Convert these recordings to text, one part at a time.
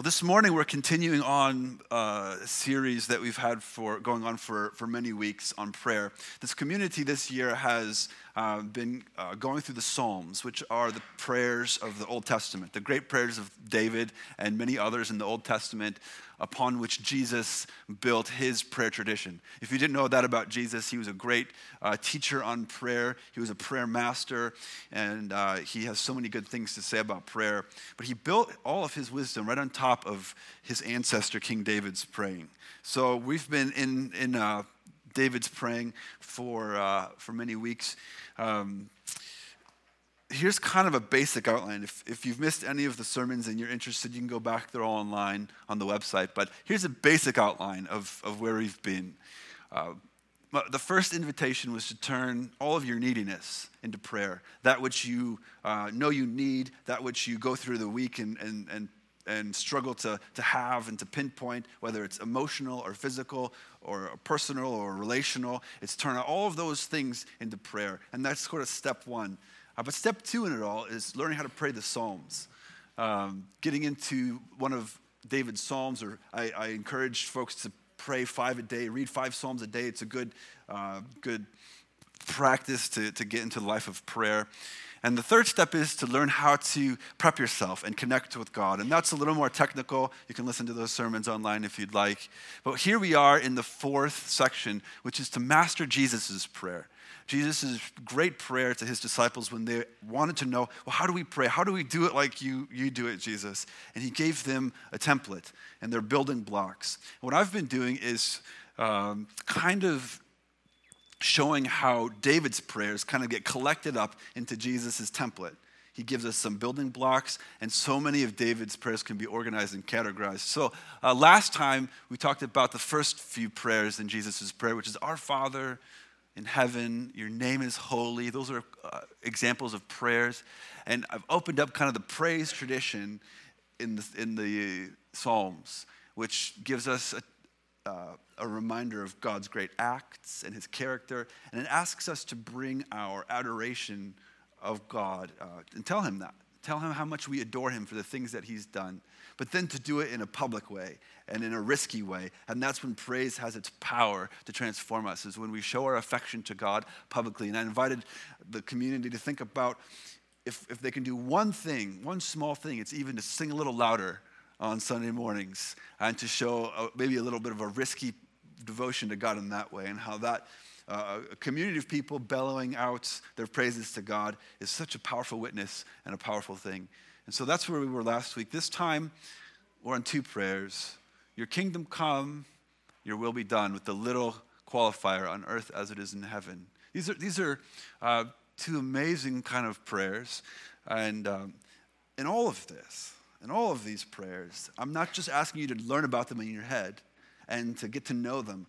Well, this morning we're continuing on uh, a series that we've had for going on for, for many weeks on prayer. This community this year has uh, been uh, going through the Psalms, which are the prayers of the Old Testament, the great prayers of David and many others in the Old Testament upon which Jesus built his prayer tradition. If you didn't know that about Jesus, he was a great uh, teacher on prayer, he was a prayer master, and uh, he has so many good things to say about prayer. But he built all of his wisdom right on top of his ancestor, King David's praying. So we've been in, in uh, David's praying for, uh, for many weeks. Um, here's kind of a basic outline. If, if you've missed any of the sermons and you're interested, you can go back. They're all online on the website. But here's a basic outline of, of where we've been. Uh, the first invitation was to turn all of your neediness into prayer. That which you uh, know you need, that which you go through the week and, and, and, and struggle to, to have and to pinpoint, whether it's emotional or physical or personal or relational. It's turn all of those things into prayer. And that's sort of step one. Uh, but step two in it all is learning how to pray the Psalms. Um, getting into one of David's Psalms, or I, I, encourage folks to pray five a day, read five Psalms a day. It's a good, uh, good practice to, to get into the life of prayer. And the third step is to learn how to prep yourself and connect with God. And that's a little more technical. You can listen to those sermons online if you'd like. But here we are in the fourth section, which is to master Jesus' prayer. Jesus' great prayer to his disciples when they wanted to know, well, how do we pray? How do we do it like you, you do it, Jesus? And he gave them a template and their building blocks. And what I've been doing is um, kind of showing how David's prayers kind of get collected up into Jesus' template. He gives us some building blocks, and so many of David's prayers can be organized and categorized. So, uh, last time we talked about the first few prayers in Jesus' prayer, which is Our Father in heaven, your name is holy. Those are uh, examples of prayers. And I've opened up kind of the praise tradition in the, in the Psalms, which gives us a, uh, a reminder of God's great acts and his character. And it asks us to bring our adoration of God uh, and tell him that. Tell him how much we adore him for the things that he's done but then to do it in a public way and in a risky way. And that's when praise has its power to transform us, is when we show our affection to God publicly. And I invited the community to think about if, if they can do one thing, one small thing, it's even to sing a little louder on Sunday mornings and to show a, maybe a little bit of a risky devotion to God in that way, and how that uh, community of people bellowing out their praises to God is such a powerful witness and a powerful thing. And so that's where we were last week. This time, we're on two prayers Your kingdom come, your will be done, with the little qualifier on earth as it is in heaven. These are, these are uh, two amazing kind of prayers. And um, in all of this, in all of these prayers, I'm not just asking you to learn about them in your head and to get to know them.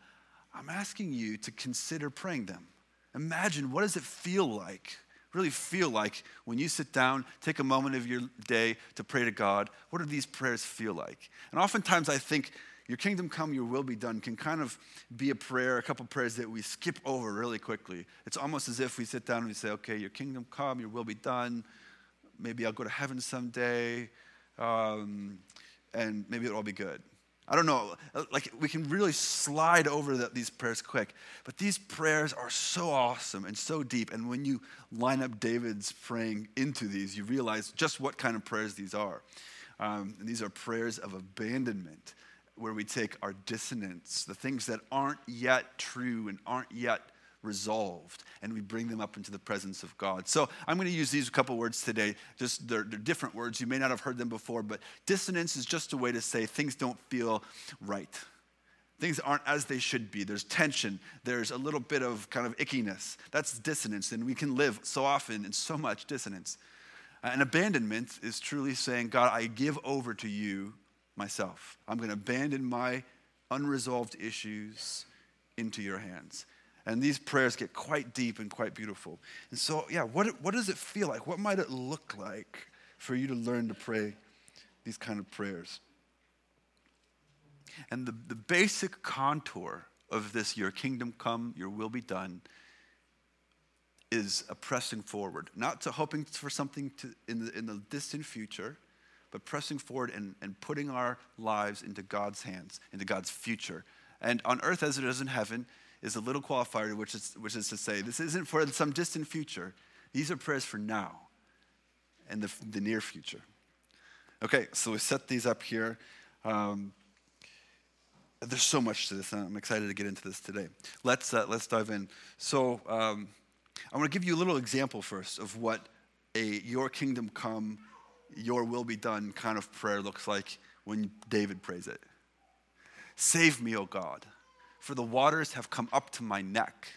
I'm asking you to consider praying them. Imagine what does it feel like really feel like when you sit down, take a moment of your day to pray to God? What do these prayers feel like? And oftentimes I think, your kingdom come, your will be done can kind of be a prayer, a couple prayers that we skip over really quickly. It's almost as if we sit down and we say, okay, your kingdom come, your will be done. Maybe I'll go to heaven someday, um, and maybe it'll all be good. I don't know, like we can really slide over the, these prayers quick, but these prayers are so awesome and so deep. And when you line up David's praying into these, you realize just what kind of prayers these are. Um, these are prayers of abandonment, where we take our dissonance, the things that aren't yet true and aren't yet resolved and we bring them up into the presence of God. So I'm going to use these couple words today. Just they're, they're, different words. You may not have heard them before, but dissonance is just a way to say things don't feel right. Things aren't as they should be. There's tension. There's a little bit of kind of ickiness. That's dissonance, and we can live so often in so much dissonance. And abandonment is truly saying, God, I give over to you myself. I'm going to abandon my unresolved issues into your hands. And these prayers get quite deep and quite beautiful. And so, yeah, what, what does it feel like? What might it look like for you to learn to pray these kind of prayers? And the, the basic contour of this, your kingdom come, your will be done, is a pressing forward, not to hoping for something to, in, the, in the distant future, but pressing forward and, and putting our lives into God's hands, into God's future. And on earth as it is in heaven is a little qualifier, which is, which is to say, this isn't for some distant future. These are prayers for now and the, the near future. Okay, so we set these up here. Um, there's so much to this, and I'm excited to get into this today. Let's, uh, let's dive in. So, um, I want to give you a little example first of what a your kingdom come, your will be done kind of prayer looks like when David prays it. Save me, O God, for the waters have come up to my neck.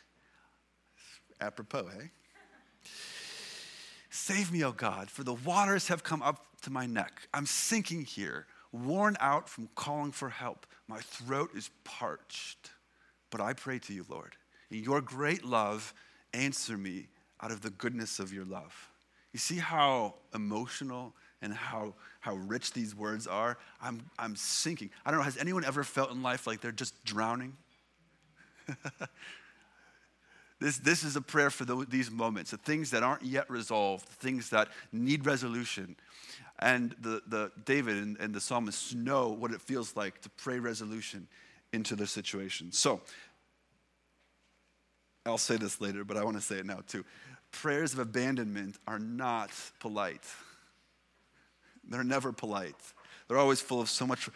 Apropos, hey? Save me, O God, for the waters have come up to my neck. I'm sinking here, worn out from calling for help. My throat is parched. But I pray to you, Lord, in your great love, answer me out of the goodness of your love. You see how emotional and how, how rich these words are? I'm, I'm sinking. I don't know, has anyone ever felt in life like they're just drowning? this, this is a prayer for the, these moments, the things that aren't yet resolved, the things that need resolution. And the, the David and, and the psalmists know what it feels like to pray resolution into their situation. So, I'll say this later, but I want to say it now too. Prayers of abandonment are not polite. They're never polite. They're always full of so much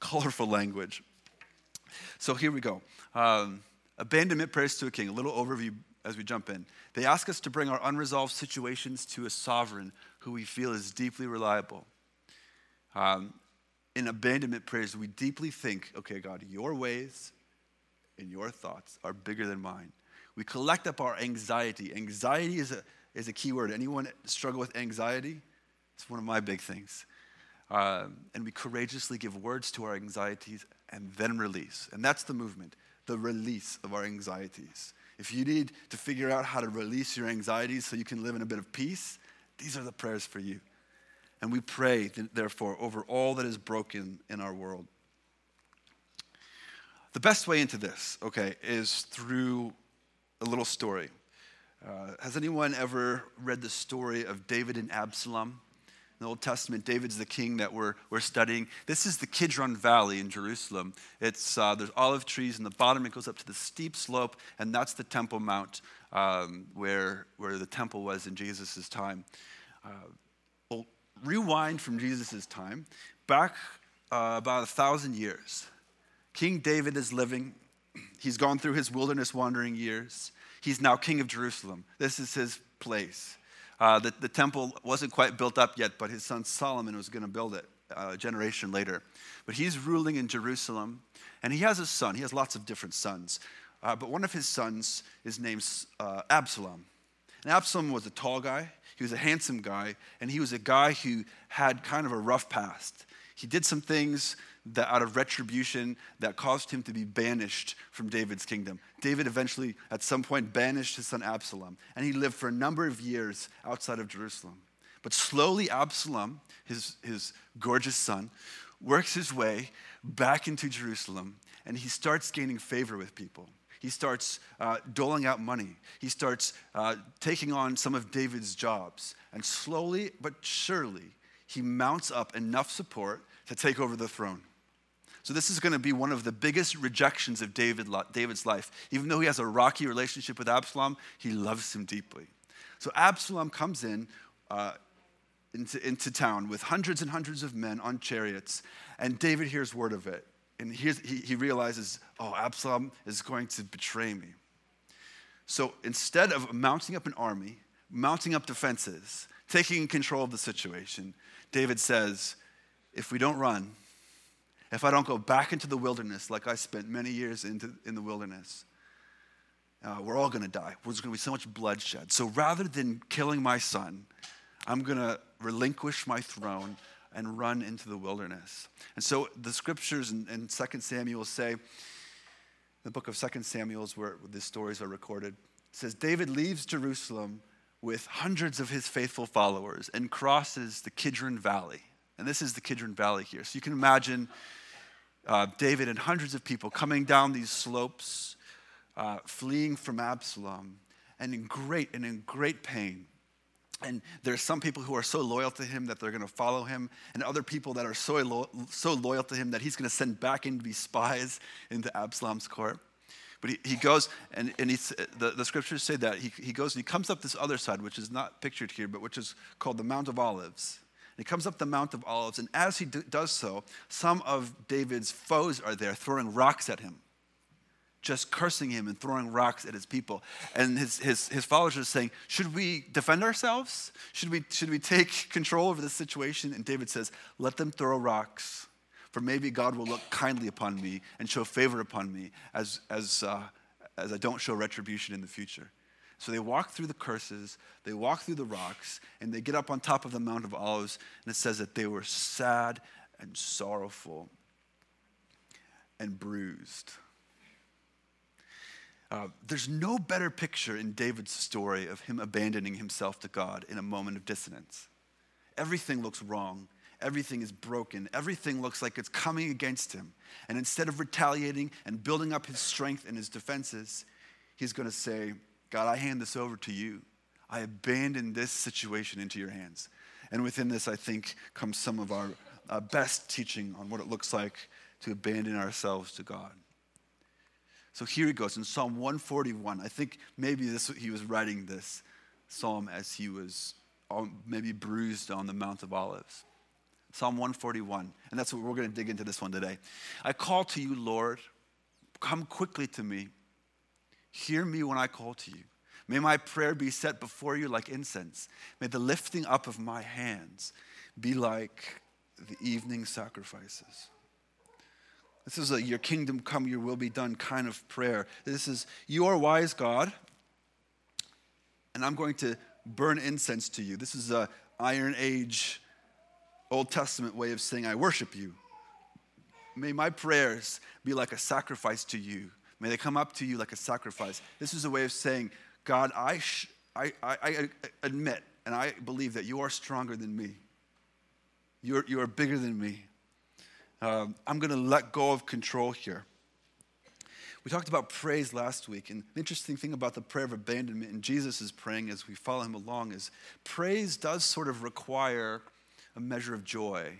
colorful language. So here we go. Um, abandonment prayers to a king. A little overview as we jump in. They ask us to bring our unresolved situations to a sovereign who we feel is deeply reliable. Um, in abandonment prayers, we deeply think, okay, God, your ways and your thoughts are bigger than mine. We collect up our anxiety. Anxiety is a, is a key word. Anyone struggle with anxiety? It's one of my big things. Um, and we courageously give words to our anxieties and then release. And that's the movement, the release of our anxieties. If you need to figure out how to release your anxieties so you can live in a bit of peace, these are the prayers for you. And we pray, therefore, over all that is broken in our world. The best way into this, okay, is through a little story. Uh, has anyone ever read the story of David and Absalom? In the Old Testament, David's the king that we're, we're studying. This is the Kidron Valley in Jerusalem. It's, uh, there's olive trees in the bottom. It goes up to the steep slope, and that's the Temple Mount um, where, where the temple was in Jesus' time. Uh, well, rewind from Jesus' time, back uh, about a thousand years. King David is living He's gone through his wilderness wandering years. He's now king of Jerusalem. This is his place. Uh, the, the, temple wasn't quite built up yet, but his son Solomon was going to build it uh, a generation later. But he's ruling in Jerusalem, and he has a son. He has lots of different sons. Uh, but one of his sons is named uh, Absalom. And Absalom was a tall guy, he was a handsome guy, and he was a guy who had kind of a rough past. He did some things that out of retribution that caused him to be banished from David's kingdom. David eventually, at some point, banished his son Absalom, and he lived for a number of years outside of Jerusalem. But slowly, Absalom, his, his gorgeous son, works his way back into Jerusalem, and he starts gaining favor with people. He starts uh, doling out money. He starts uh, taking on some of David's jobs. And slowly but surely, he mounts up enough support to take over the throne. So, this is going to be one of the biggest rejections of David, David's life. Even though he has a rocky relationship with Absalom, he loves him deeply. So, Absalom comes in uh, into, into town with hundreds and hundreds of men on chariots, and David hears word of it. And he, he realizes, oh, Absalom is going to betray me. So, instead of mounting up an army, mounting up defenses, taking control of the situation, David says, if we don't run, if I don't go back into the wilderness like I spent many years into, in the wilderness, uh, we're all going to die. There's going to be so much bloodshed. So rather than killing my son, I'm going to relinquish my throne and run into the wilderness. And so the scriptures in, in 2 Samuel say, the book of 2 Samuel is where these stories are recorded. It says, David leaves Jerusalem with hundreds of his faithful followers and crosses the Kidron Valley. And this is the Kidron Valley here. So you can imagine uh, David and hundreds of people coming down these slopes, uh, fleeing from Absalom, and in great and in great pain. And there's some people who are so loyal to him that they're going to follow him, and other people that are so, lo- so loyal to him that he's going to send back in to be spies into Absalom's court. But he, he goes, and, and he's, the, the scriptures say that he, he goes and he comes up this other side, which is not pictured here, but which is called the Mount of Olives. He comes up the Mount of Olives, and as he do, does so, some of David's foes are there throwing rocks at him just cursing him and throwing rocks at his people. And his, his, his followers are saying, Should we defend ourselves? Should we, should we take control over this situation? And David says, Let them throw rocks, for maybe God will look kindly upon me and show favor upon me as, as, uh, as I don't show retribution in the future. So they walk through the curses, they walk through the rocks, and they get up on top of the Mount of Olives, and it says that they were sad and sorrowful and bruised. Uh, there's no better picture in David's story of him abandoning himself to God in a moment of dissonance. Everything looks wrong. Everything is broken. Everything looks like it's coming against him. And instead of retaliating and building up his strength and his defenses, he's going to say, God, I hand this over to you. I abandon this situation into your hands. And within this, I think, comes some of our uh, best teaching on what it looks like to abandon ourselves to God. So here he goes in Psalm 141. I think maybe this, he was writing this psalm as he was maybe bruised on the Mount of Olives. Psalm 141. And that's what we're going to dig into this one today. I call to you, Lord. Come quickly to me. Hear me when I call to you. May my prayer be set before you like incense. May the lifting up of my hands be like the evening sacrifices. This is a your kingdom come, your will be done kind of prayer. This is, you are wise, God, and I'm going to burn incense to you. This is a Iron Age, Old Testament way of saying, I worship you. May my prayers be like a sacrifice to you. May they come up to you like a sacrifice. This is a way of saying, God, I, sh- I, I, I admit and I believe that you are stronger than me. You're, you are bigger than me. Um, I'm going to let go of control here. We talked about praise last week, and the interesting thing about the prayer of abandonment and Jesus is praying as we follow him along is praise does sort of require a measure of joy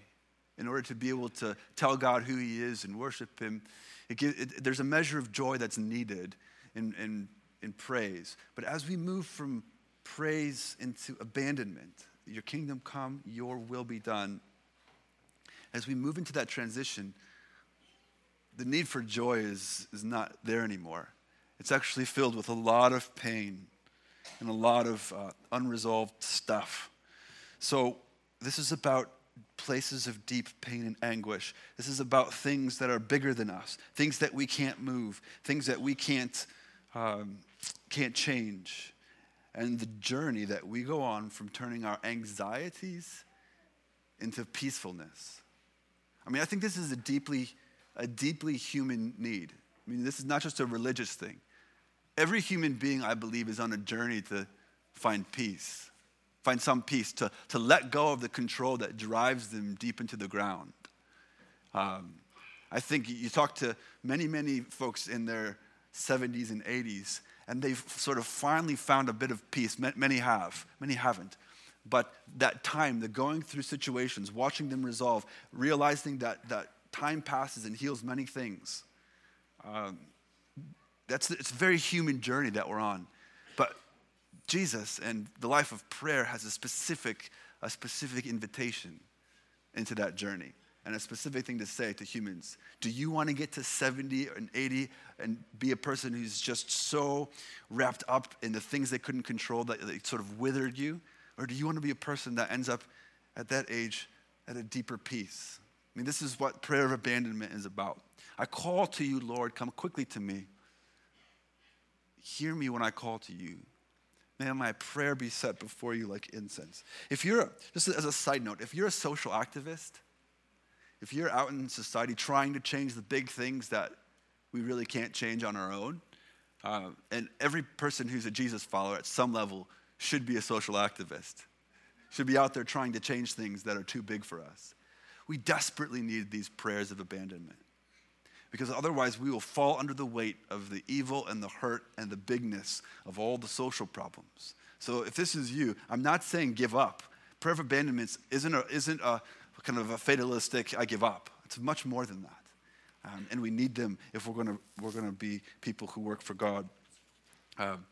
in order to be able to tell God who he is and worship him. It, it, there's a measure of joy that's needed in, in, in praise. But as we move from praise into abandonment, your kingdom come, your will be done, as we move into that transition, the need for joy is, is not there anymore. It's actually filled with a lot of pain and a lot of uh, unresolved stuff. So, this is about places of deep pain and anguish. This is about things that are bigger than us, things that we can't move, things that we can't, um, can't change. And the journey that we go on from turning our anxieties into peacefulness. I mean, I think this is a deeply, a deeply human need. I mean, this is not just a religious thing. Every human being, I believe, is on a journey to find peace, find some peace, to, to let go of the control that drives them deep into the ground. Um, I think you talk to many, many folks in their 70s and 80s, and they've sort of finally found a bit of peace. Many have, many haven't. But that time, the going through situations, watching them resolve, realizing that, that time passes and heals many things, um, that's, it's a very human journey that we're on. Jesus and the life of prayer has a specific, a specific invitation into that journey and a specific thing to say to humans. Do you want to get to 70 and 80 and be a person who's just so wrapped up in the things they couldn't control that they sort of withered you? Or do you want to be a person that ends up at that age at a deeper peace? I mean, this is what prayer of abandonment is about. I call to you, Lord, come quickly to me. Hear me when I call to you. May my prayer be set before you like incense. If you're, just as a side note, if you're a social activist, if you're out in society trying to change the big things that we really can't change on our own, uh, and every person who's a Jesus follower at some level should be a social activist, should be out there trying to change things that are too big for us. We desperately need these prayers of abandonment because otherwise we will fall under the weight of the evil and the hurt and the bigness of all the social problems So if this is you, I'm not saying give up. Prayer of abandonment isn't a, isn't a kind of a fatalistic, I give up. It's much more than that. Um, and we need them if we're going to we're gonna be people who work for God. Um,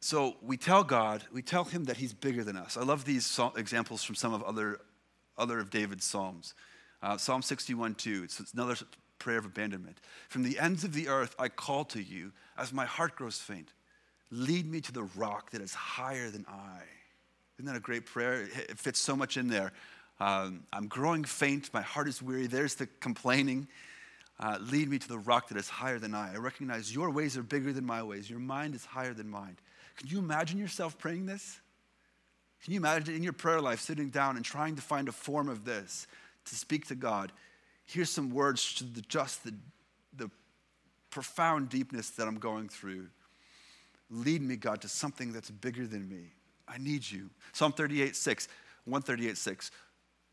so we tell God, we tell him that he's bigger than us. I love these examples from some of other, other of David's Psalms. Uh, Psalm 61 2, it's another prayer of abandonment. From the ends of the earth I call to you as my heart grows faint. Lead me to the rock that is higher than I. Isn't that a great prayer? It fits so much in there. Um, I'm growing faint. My heart is weary. There's the complaining. Uh, lead me to the rock that is higher than I. I recognize your ways are bigger than my ways. Your mind is higher than mine. Can you imagine yourself praying this? Can you imagine in your prayer life sitting down and trying to find a form of this to speak to God? Here's some words to the, just the, the profound deepness that I'm going through. Lead me, God, to something that's bigger than me. I need you. Psalm 38, 6, 138, 6.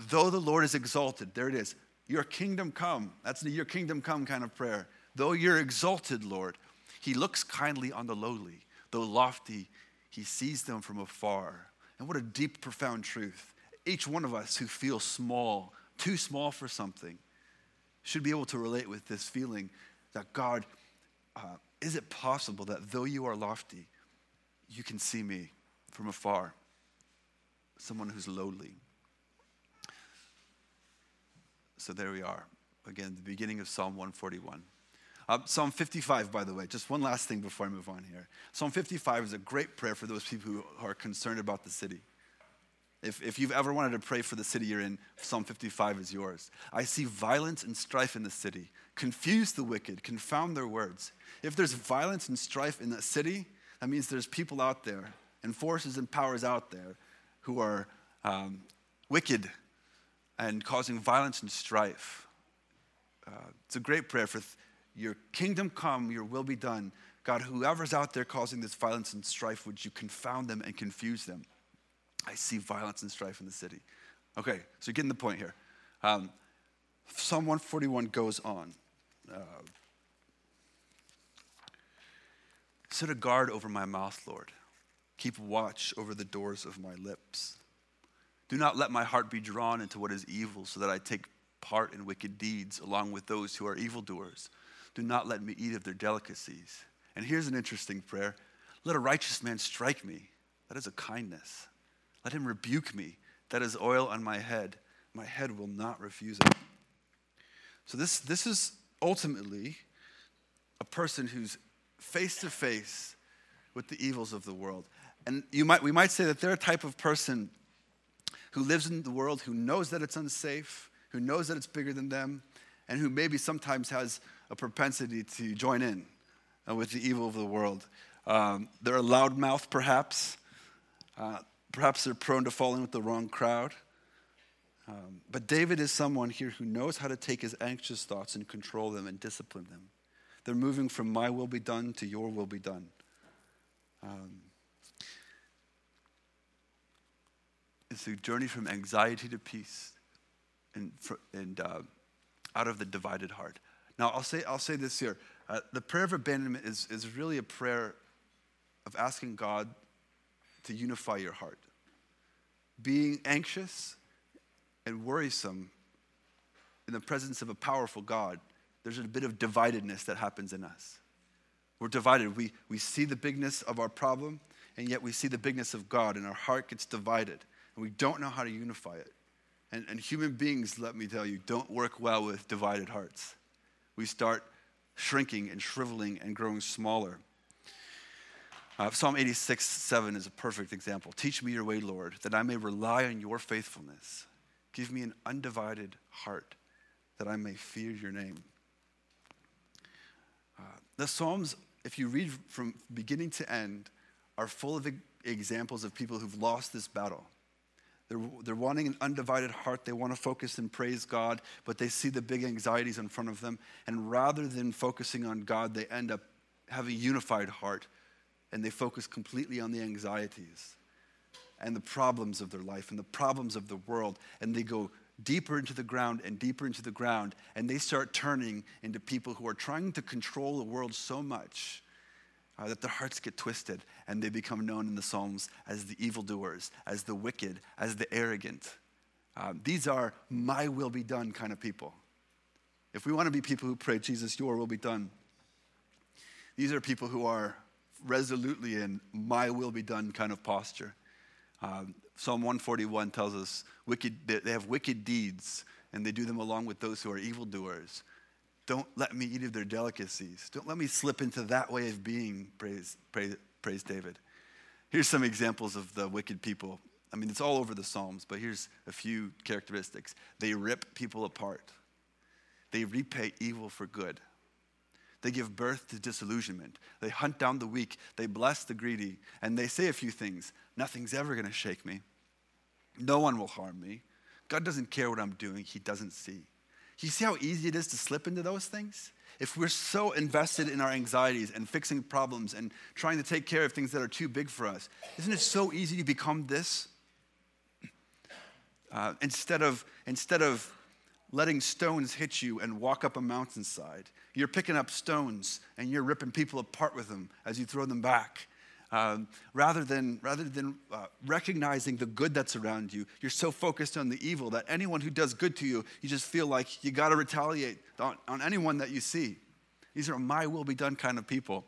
Though the Lord is exalted, there it is. Your kingdom come. That's the your kingdom come kind of prayer. Though you're exalted, Lord, He looks kindly on the lowly. Though lofty, he sees them from afar. And what a deep, profound truth. Each one of us who feels small, too small for something, should be able to relate with this feeling that God, uh, is it possible that though you are lofty, you can see me from afar? Someone who's lowly. So there we are. Again, the beginning of Psalm 141. Uh, Psalm 55, by the way, just one last thing before I move on here. Psalm 55 is a great prayer for those people who are concerned about the city. If, if you've ever wanted to pray for the city you're in, Psalm 55 is yours. I see violence and strife in the city. Confuse the wicked, confound their words. If there's violence and strife in the city, that means there's people out there and forces and powers out there who are um, wicked and causing violence and strife. Uh, it's a great prayer for your kingdom come, your will be done. God, whoever's out there causing this violence and strife, would you confound them and confuse them? I see violence and strife in the city. Okay, so you're getting the point here. Um, Psalm 141 goes on. Uh, Set a guard over my mouth, Lord. Keep watch over the doors of my lips. Do not let my heart be drawn into what is evil, so that I take part in wicked deeds along with those who are evildoers. Do not let me eat of their delicacies. And here's an interesting prayer Let a righteous man strike me. That is a kindness. Let him rebuke me. That is oil on my head. My head will not refuse it. So, this, this is ultimately a person who's face to face with the evils of the world. And you might, we might say that they're a type of person who lives in the world, who knows that it's unsafe, who knows that it's bigger than them, and who maybe sometimes has a propensity to join in uh, with the evil of the world. Um, they're a loudmouth, perhaps. Uh, perhaps they're prone to falling with the wrong crowd. Um, but David is someone here who knows how to take his anxious thoughts and control them and discipline them. They're moving from my will be done to your will be done. Um, it's a journey from anxiety to peace and, and uh, out of the divided heart. Now, I'll say, I'll say this here. Uh, the prayer of abandonment is, is really a prayer of asking God to unify your heart. Being anxious and worrisome in the presence of a powerful God, there's a bit of dividedness that happens in us. We're divided. We, we see the bigness of our problem, and yet we see the bigness of God, and our heart gets divided, and we don't know how to unify it. And, and human beings, let me tell you, don't work well with divided hearts we start shrinking and shriveling and growing smaller. Uh, Psalm 86, 7 is a perfect example. Teach me your way, Lord, that I may rely on your faithfulness. Give me an undivided heart that I may fear your name. Uh, the Psalms, if you read from beginning to end, are full of examples of people who've lost this battle. They're, they're wanting an undivided heart. They want to focus and praise God, but they see the big anxieties in front of them. And rather than focusing on God, they end up having a unified heart and they focus completely on the anxieties and the problems of their life and the problems of the world. And they go deeper into the ground and deeper into the ground. And they start turning into people who are trying to control the world so much uh, that their hearts get twisted and they become known in the Psalms as the evildoers, as the wicked, as the arrogant. Uh, these are my will be done kind of people. If we want to be people who pray, Jesus, your will be done, these are people who are resolutely in my will be done kind of posture. Um, Psalm 141 tells us wicked, they have wicked deeds and they do them along with those who are evildoers. Don't let me eat of their delicacies. Don't let me slip into that way of being, praise, praise, praise David. Here's some examples of the wicked people. I mean, it's all over the Psalms, but here's a few characteristics. They rip people apart, they repay evil for good. They give birth to disillusionment. They hunt down the weak. They bless the greedy. And they say a few things Nothing's ever going to shake me. No one will harm me. God doesn't care what I'm doing, He doesn't see. You see how easy it is to slip into those things? If we're so invested in our anxieties and fixing problems and trying to take care of things that are too big for us, isn't it so easy to become this? Uh, instead, of, instead of letting stones hit you and walk up a mountainside, you're picking up stones and you're ripping people apart with them as you throw them back um, rather than, rather than uh, recognizing the good that's around you, you're so focused on the evil that anyone who does good to you, you just feel like you got to retaliate on, on anyone that you see. These are my will be done kind of people.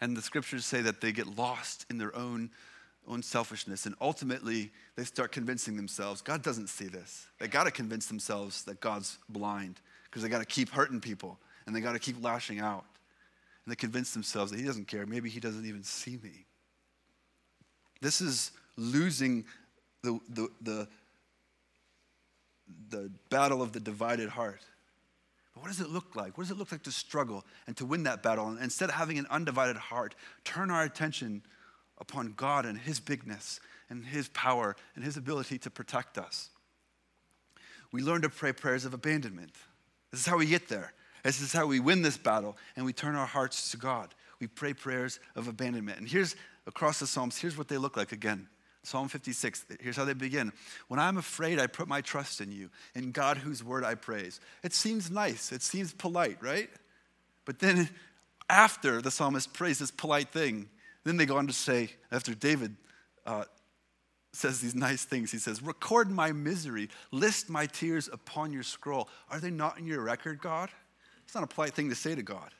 And the scriptures say that they get lost in their own, own selfishness. And ultimately, they start convincing themselves God doesn't see this. They got to convince themselves that God's blind because they got to keep hurting people and they got to keep lashing out and they convince themselves that he doesn't care. Maybe he doesn't even see me. This is losing the, the, the, the battle of the divided heart. But what does it look like? What does it look like to struggle and to win that battle? And instead of having an undivided heart, turn our attention upon God and His bigness and His power and His ability to protect us. We learn to pray prayers of abandonment. This is how we get there. This is how we win this battle and we turn our hearts to God. We pray prayers of abandonment. And here's across the Psalms, here's what they look like again. Psalm 56, here's how they begin. When I'm afraid, I put my trust in you, in God whose word I praise. It seems nice, it seems polite, right? But then after the psalmist prays this polite thing, then they go on to say, after David uh, says these nice things, he says, Record my misery, list my tears upon your scroll. Are they not in your record, God? It's not a polite thing to say to God,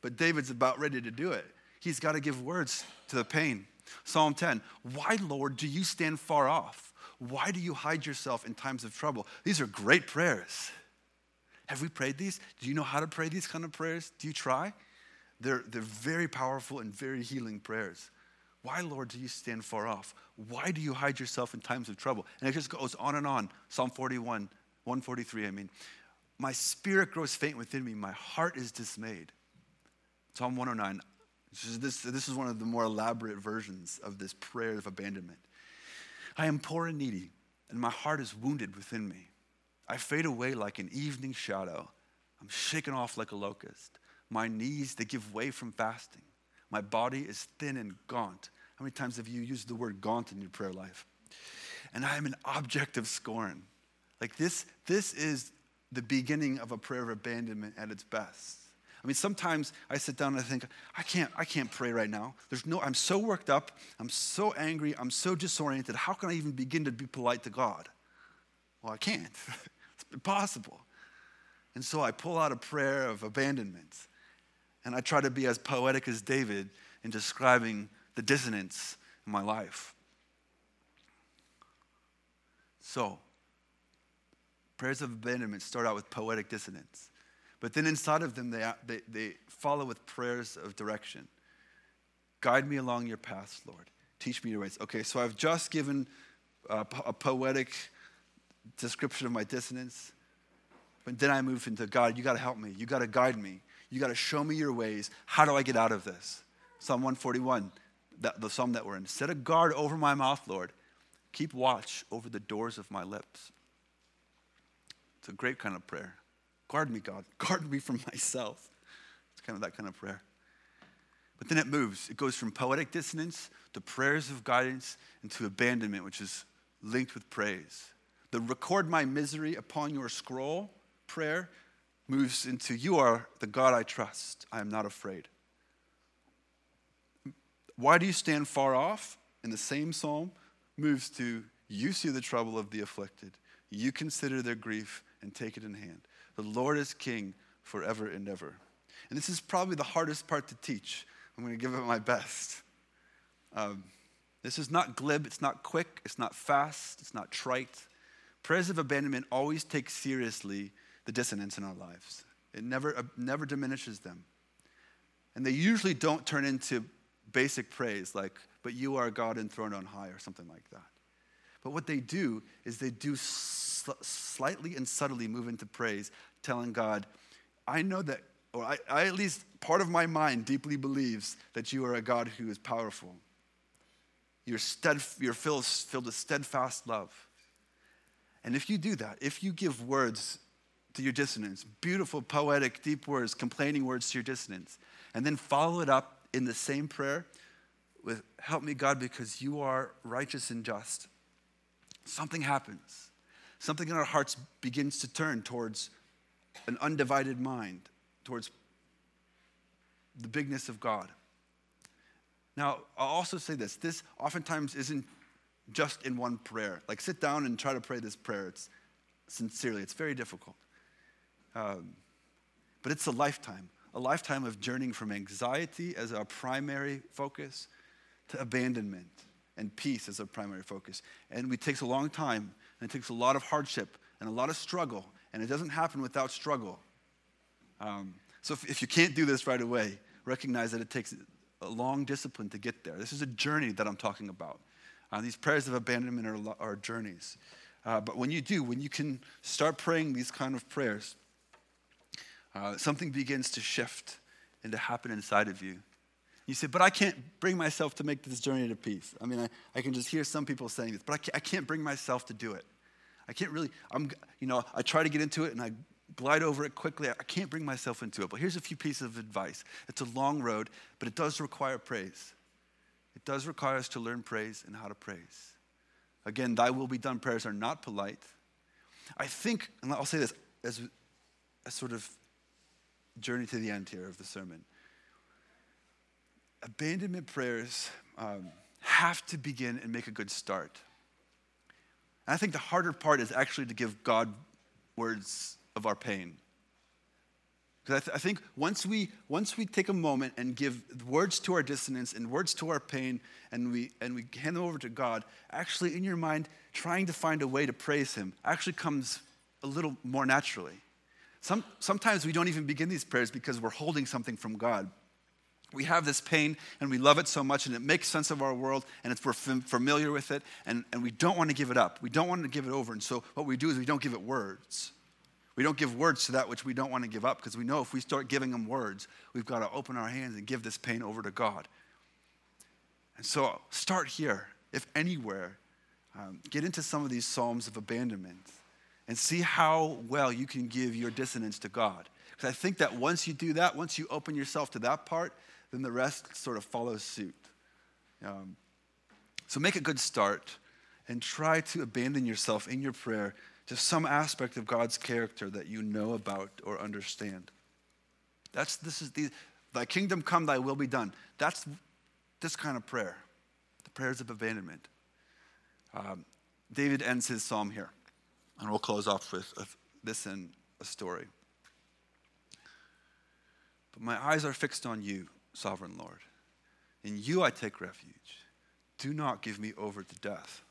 but David's about ready to do it. He's got to give words to the pain. Psalm 10 Why, Lord, do you stand far off? Why do you hide yourself in times of trouble? These are great prayers. Have we prayed these? Do you know how to pray these kind of prayers? Do you try? They're, they're very powerful and very healing prayers. Why, Lord, do you stand far off? Why do you hide yourself in times of trouble? And it just goes on and on. Psalm 41, 143, I mean. My spirit grows faint within me. My heart is dismayed. Psalm 109. This, this is one of the more elaborate versions of this prayer of abandonment. I am poor and needy, and my heart is wounded within me. I fade away like an evening shadow. I'm shaken off like a locust. My knees, they give way from fasting. My body is thin and gaunt. How many times have you used the word gaunt in your prayer life? And I am an object of scorn. Like this, this is the beginning of a prayer of abandonment at its best. I mean, sometimes I sit down and I think, I can't, I can't pray right now. There's no, I'm so worked up, I'm so angry, I'm so disoriented. How can I even begin to be polite to God? Well, I can't. it's impossible. And so I pull out a prayer of abandonment. And I try to be as poetic as David in describing the dissonance in my life. So, Prayers of abandonment start out with poetic dissonance. But then inside of them, they, they, they follow with prayers of direction. Guide me along your paths, Lord. Teach me your ways. Okay, so I've just given a, a poetic description of my dissonance. But then I move into God, you got to help me. You got to guide me. You got to show me your ways. How do I get out of this? Psalm 141, that, the psalm that we're in. Set a guard over my mouth, Lord. Keep watch over the doors of my lips. It's a great kind of prayer. Guard me, God. Guard me from myself. It's kind of that kind of prayer. But then it moves. It goes from poetic dissonance to prayers of guidance and to abandonment, which is linked with praise. The record my misery upon your scroll prayer moves into you are the God I trust. I am not afraid. Why do you stand far off? In the same psalm, moves to, You see the trouble of the afflicted. You consider their grief and take it in hand. The Lord is king forever and ever. And this is probably the hardest part to teach. I'm going to give it my best. Um, this is not glib, it's not quick, it's not fast, it's not trite. Prayers of abandonment always take seriously the dissonance in our lives. It never, uh, never diminishes them. And they usually don't turn into basic praise like, but you are God enthroned on high or something like that. But what they do is they do sl- slightly and subtly move into praise, telling God, I know that, or I, I at least part of my mind deeply believes that you are a God who is powerful. You're, stead, you're filled, filled with steadfast love. And if you do that, if you give words to your dissonance, beautiful, poetic, deep words, complaining words to your dissonance, and then follow it up in the same prayer with, Help me, God, because you are righteous and just, something happens. Something in our hearts begins to turn towards an undivided mind, towards the bigness of God. Now, I'll also say this this oftentimes isn't just in one prayer. Like, sit down and try to pray this prayer. It's sincerely, it's very difficult. Um, but it's a lifetime, a lifetime of journeying from anxiety as our primary focus to abandonment and peace as our primary focus. And it takes a long time, and it takes a lot of hardship and a lot of struggle, and it doesn't happen without struggle. Um, so if, if you can't do this right away, recognize that it takes a long discipline to get there. This is a journey that I'm talking about. Uh, these prayers of abandonment are, are journeys. Uh, but when you do, when you can start praying these kind of prayers, uh, something begins to shift and to happen inside of you. You say, but I can't bring myself to make this journey to peace. I mean, I, I can just hear some people saying this, but I can't, I can't bring myself to do it. I can't really, I'm, you know, I try to get into it and I glide over it quickly. I can't bring myself into it. But here's a few pieces of advice. It's a long road, but it does require praise. It does require us to learn praise and how to praise. Again, thy will be done prayers are not polite. I think, and I'll say this as a sort of journey to the end here of the sermon. Abandonment prayers um, have to begin and make a good start. And I think the harder part is actually to give God words of our pain. Because I, th- I, think once we, once we take a moment and give words to our dissonance and words to our pain and we, and we hand them over to God, actually in your mind, trying to find a way to praise Him actually comes a little more naturally. Some, sometimes we don't even begin these prayers because we're holding something from God. We have this pain and we love it so much and it makes sense of our world and we're familiar with it and, and we don't want to give it up. We don't want to give it over. And so what we do is we don't give it words. We don't give words to that which we don't want to give up because we know if we start giving them words, we've got to open our hands and give this pain over to God. And so start here, if anywhere. Um, get into some of these Psalms of abandonment and see how well you can give your dissonance to God. Because I think that once you do that, once you open yourself to that part, then the rest sort of follows suit. Um, so make a good start and try to abandon yourself in your prayer to some aspect of God's character that you know about or understand. That's this is the thy kingdom come, thy will be done. That's this kind of prayer, the prayers of abandonment. Um, David ends his psalm here, and we'll close off with this in a story. But my eyes are fixed on you, sovereign Lord. In you I take refuge. Do not give me over to death.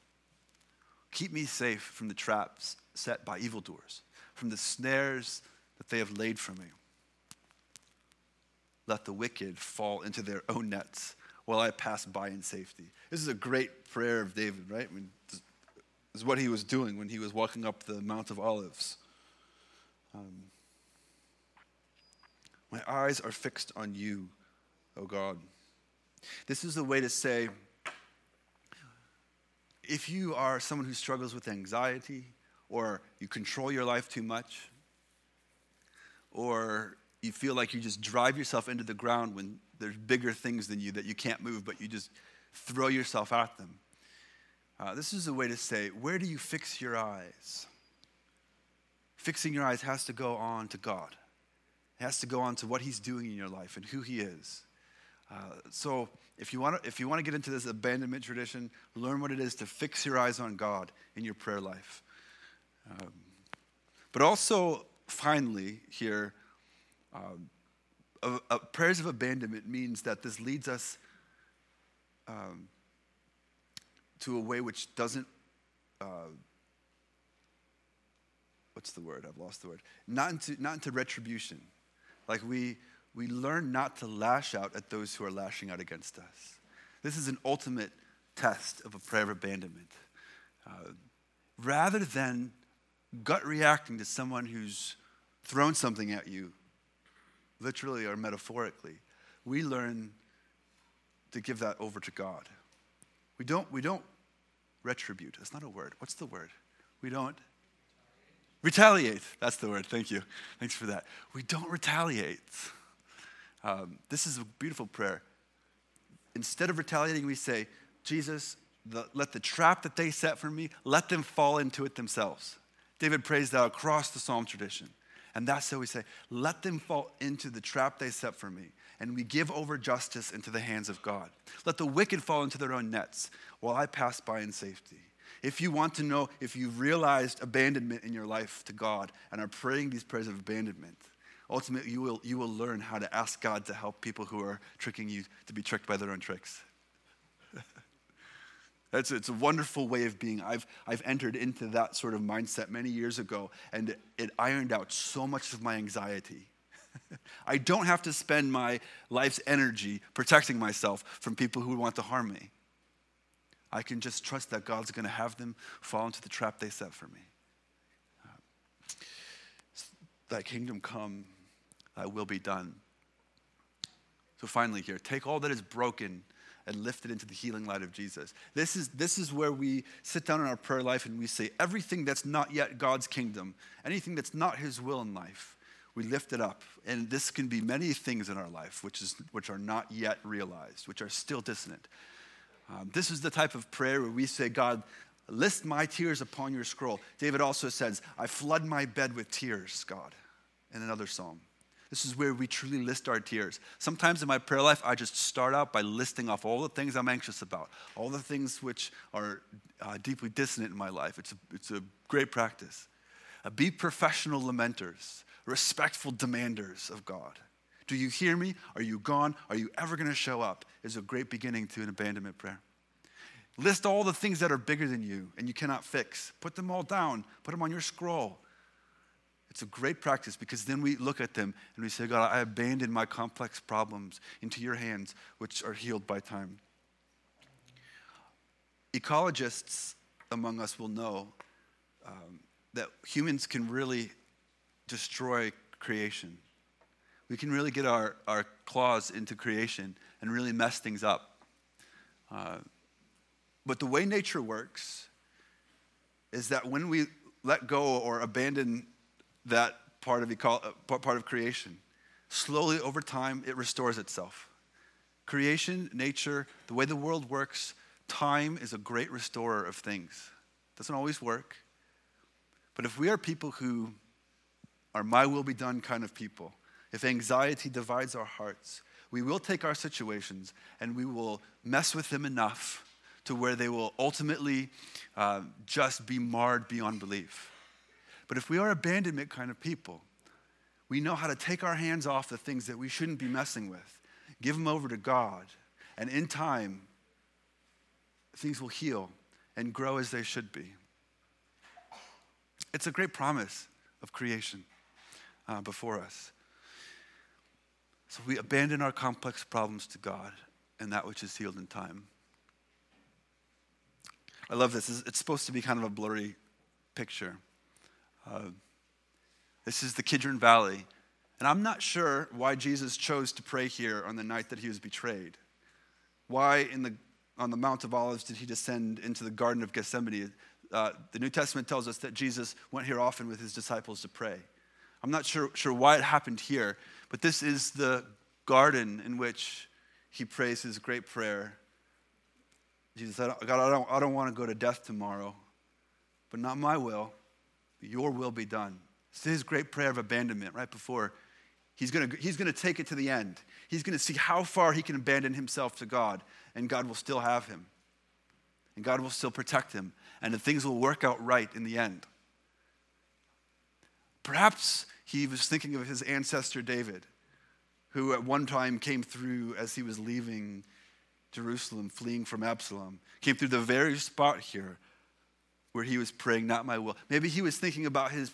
Keep me safe from the traps set by evildoers, from the snares that they have laid for me. Let the wicked fall into their own nets while I pass by in safety. This is a great prayer of David, right? Is what he was doing when he was walking up the Mount of Olives. Um, my eyes are fixed on you, O God. This is the way to say if you are someone who struggles with anxiety, or you control your life too much, or you feel like you just drive yourself into the ground when there's bigger things than you that you can't move, but you just throw yourself at them. Uh, this is a way to say, where do you fix your eyes? Fixing your eyes has to go on to God. It has to go on to what He's doing in your life and who He is. Uh, so if you want to if you want to get into this abandonment tradition, learn what it is to fix your eyes on God in your prayer life. Um, but also, finally, here, um, prayers of abandonment means that this leads us um, to a way which doesn't. Uh, what's the word? I've lost the word. Not into, not into retribution. Like we, we learn not to lash out at those who are lashing out against us. This is an ultimate test of a prayer of abandonment. Uh, rather than gut reacting to someone who's thrown something at you, literally or metaphorically, we learn to give that over to God. We don't, we don't retribute. That's not a word. What's the word? We don't retaliate. That's the word. Thank you. Thanks for that. We don't retaliate. Um, this is a beautiful prayer. Instead of retaliating, we say, Jesus, the, let the trap that they set for me, let them fall into it themselves. David prays that across the psalm tradition. And that's how we say, let them fall into the trap they set for me. And we give over justice into the hands of God. Let the wicked fall into their own nets while I pass by in safety. If you want to know if you've realized abandonment in your life to God and are praying these prayers of abandonment, ultimately you will, you will learn how to ask God to help people who are tricking you to be tricked by their own tricks. That's, it's a wonderful way of being. I've, I've entered into that sort of mindset many years ago, and it, it ironed out so much of my anxiety. I don't have to spend my life's energy protecting myself from people who want to harm me. I can just trust that God's going to have them fall into the trap they set for me. Uh, thy kingdom come, thy will be done. So finally, here, take all that is broken and lift it into the healing light of Jesus. This is, this is where we sit down in our prayer life and we say, everything that's not yet God's kingdom, anything that's not His will in life, we lift it up. And this can be many things in our life which, is, which are not yet realized, which are still dissonant. Um, this is the type of prayer where we say, God, list my tears upon your scroll. David also says, I flood my bed with tears, God, in another psalm. This is where we truly list our tears. Sometimes in my prayer life, I just start out by listing off all the things I'm anxious about, all the things which are uh, deeply dissonant in my life. It's a, it's a great practice. Uh, be professional lamenters, respectful demanders of God. Do you hear me? Are you gone? Are you ever going to show up? Is a great beginning to an abandonment prayer. List all the things that are bigger than you and you cannot fix. Put them all down, put them on your scroll. It's a great practice because then we look at them and we say, God, I abandon my complex problems into your hands, which are healed by time. Ecologists among us will know um, that humans can really destroy creation. We can really get our, our claws into creation and really mess things up. Uh, but the way nature works is that when we let go or abandon that part of, uh, part of creation. Slowly over time, it restores itself. Creation, nature, the way the world works, time is a great restorer of things. Doesn't always work. But if we are people who are my will be done kind of people, if anxiety divides our hearts, we will take our situations and we will mess with them enough to where they will ultimately uh, just be marred beyond belief. But if we are abandonment kind of people, we know how to take our hands off the things that we shouldn't be messing with, give them over to God, and in time, things will heal and grow as they should be. It's a great promise of creation uh, before us. So we abandon our complex problems to God and that which is healed in time. I love this. It's supposed to be kind of a blurry picture. Uh, this is the Kidron Valley. And I'm not sure why Jesus chose to pray here on the night that he was betrayed. Why in the, on the Mount of Olives did he descend into the Garden of Gethsemane? Uh, the New Testament tells us that Jesus went here often with his disciples to pray. I'm not sure, sure why it happened here, but this is the garden in which he prays his great prayer. Jesus said, God, I don't, I don't want to go to death tomorrow, but not my will, your will be done. It's his great prayer of abandonment right before He's going to, he's going to take it to the end. He's going to see how far he can abandon himself to God, and God will still have him. And God will still protect him, and the things will work out right in the end. Perhaps he was thinking of his ancestor David, who at one time came through as he was leaving Jerusalem, fleeing from Absalom, came through the very spot here where he was praying, Not my will. Maybe he was thinking about his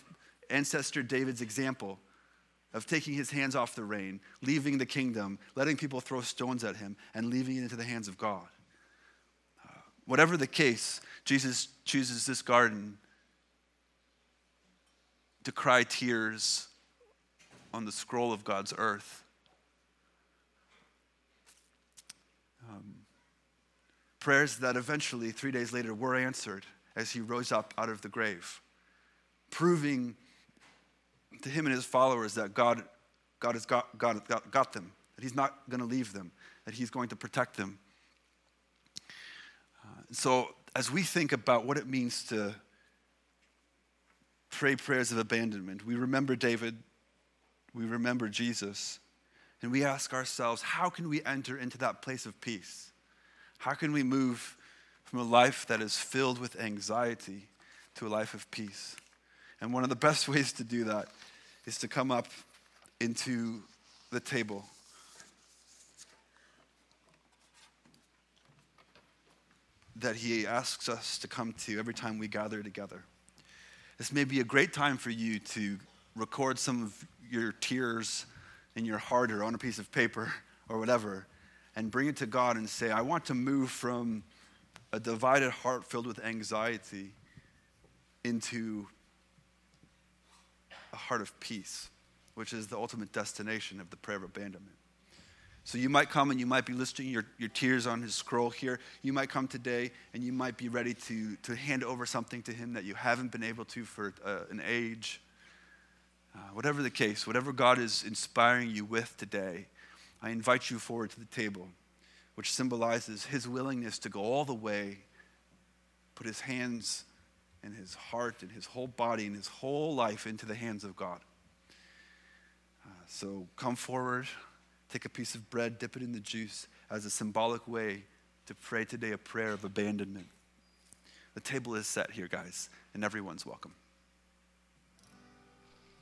ancestor David's example of taking his hands off the rein, leaving the kingdom, letting people throw stones at him, and leaving it into the hands of God. Uh, whatever the case, Jesus chooses this garden to cry tears on the scroll of God's earth. Um, prayers that eventually, three days later, were answered as he rose up out of the grave, proving to him and his followers that God, God has got, got, got, got them, that he's not going to leave them, that he's going to protect them. Uh, so, as we think about what it means to pray prayers of abandonment, we remember David, we remember Jesus, and we ask ourselves, how can we enter into that place of peace? How can we move from a life that is filled with anxiety to a life of peace. And one of the best ways to do that is to come up into the table. That he asks us to come to every time we gather together. This may be a great time for you to record some of your tears in your heart or on a piece of paper or whatever and bring it to God and say, I want to move from a divided heart filled with anxiety into a heart of peace, which is the ultimate destination of the prayer of abandonment. So you might come and you might be listing your, your tears on his scroll here. You might come today and you might be ready to, to hand over something to him that you haven't been able to for uh, an age. Uh, whatever the case, whatever God is inspiring you with today, I invite you forward to the table which symbolizes his willingness to go all the way, put his hands and his heart and his whole body and his whole life into the hands of God. Uh, so come forward, take a piece of bread, dip it in the juice as a symbolic way to pray today a prayer of abandonment. The table is set here, guys, and everyone's welcome.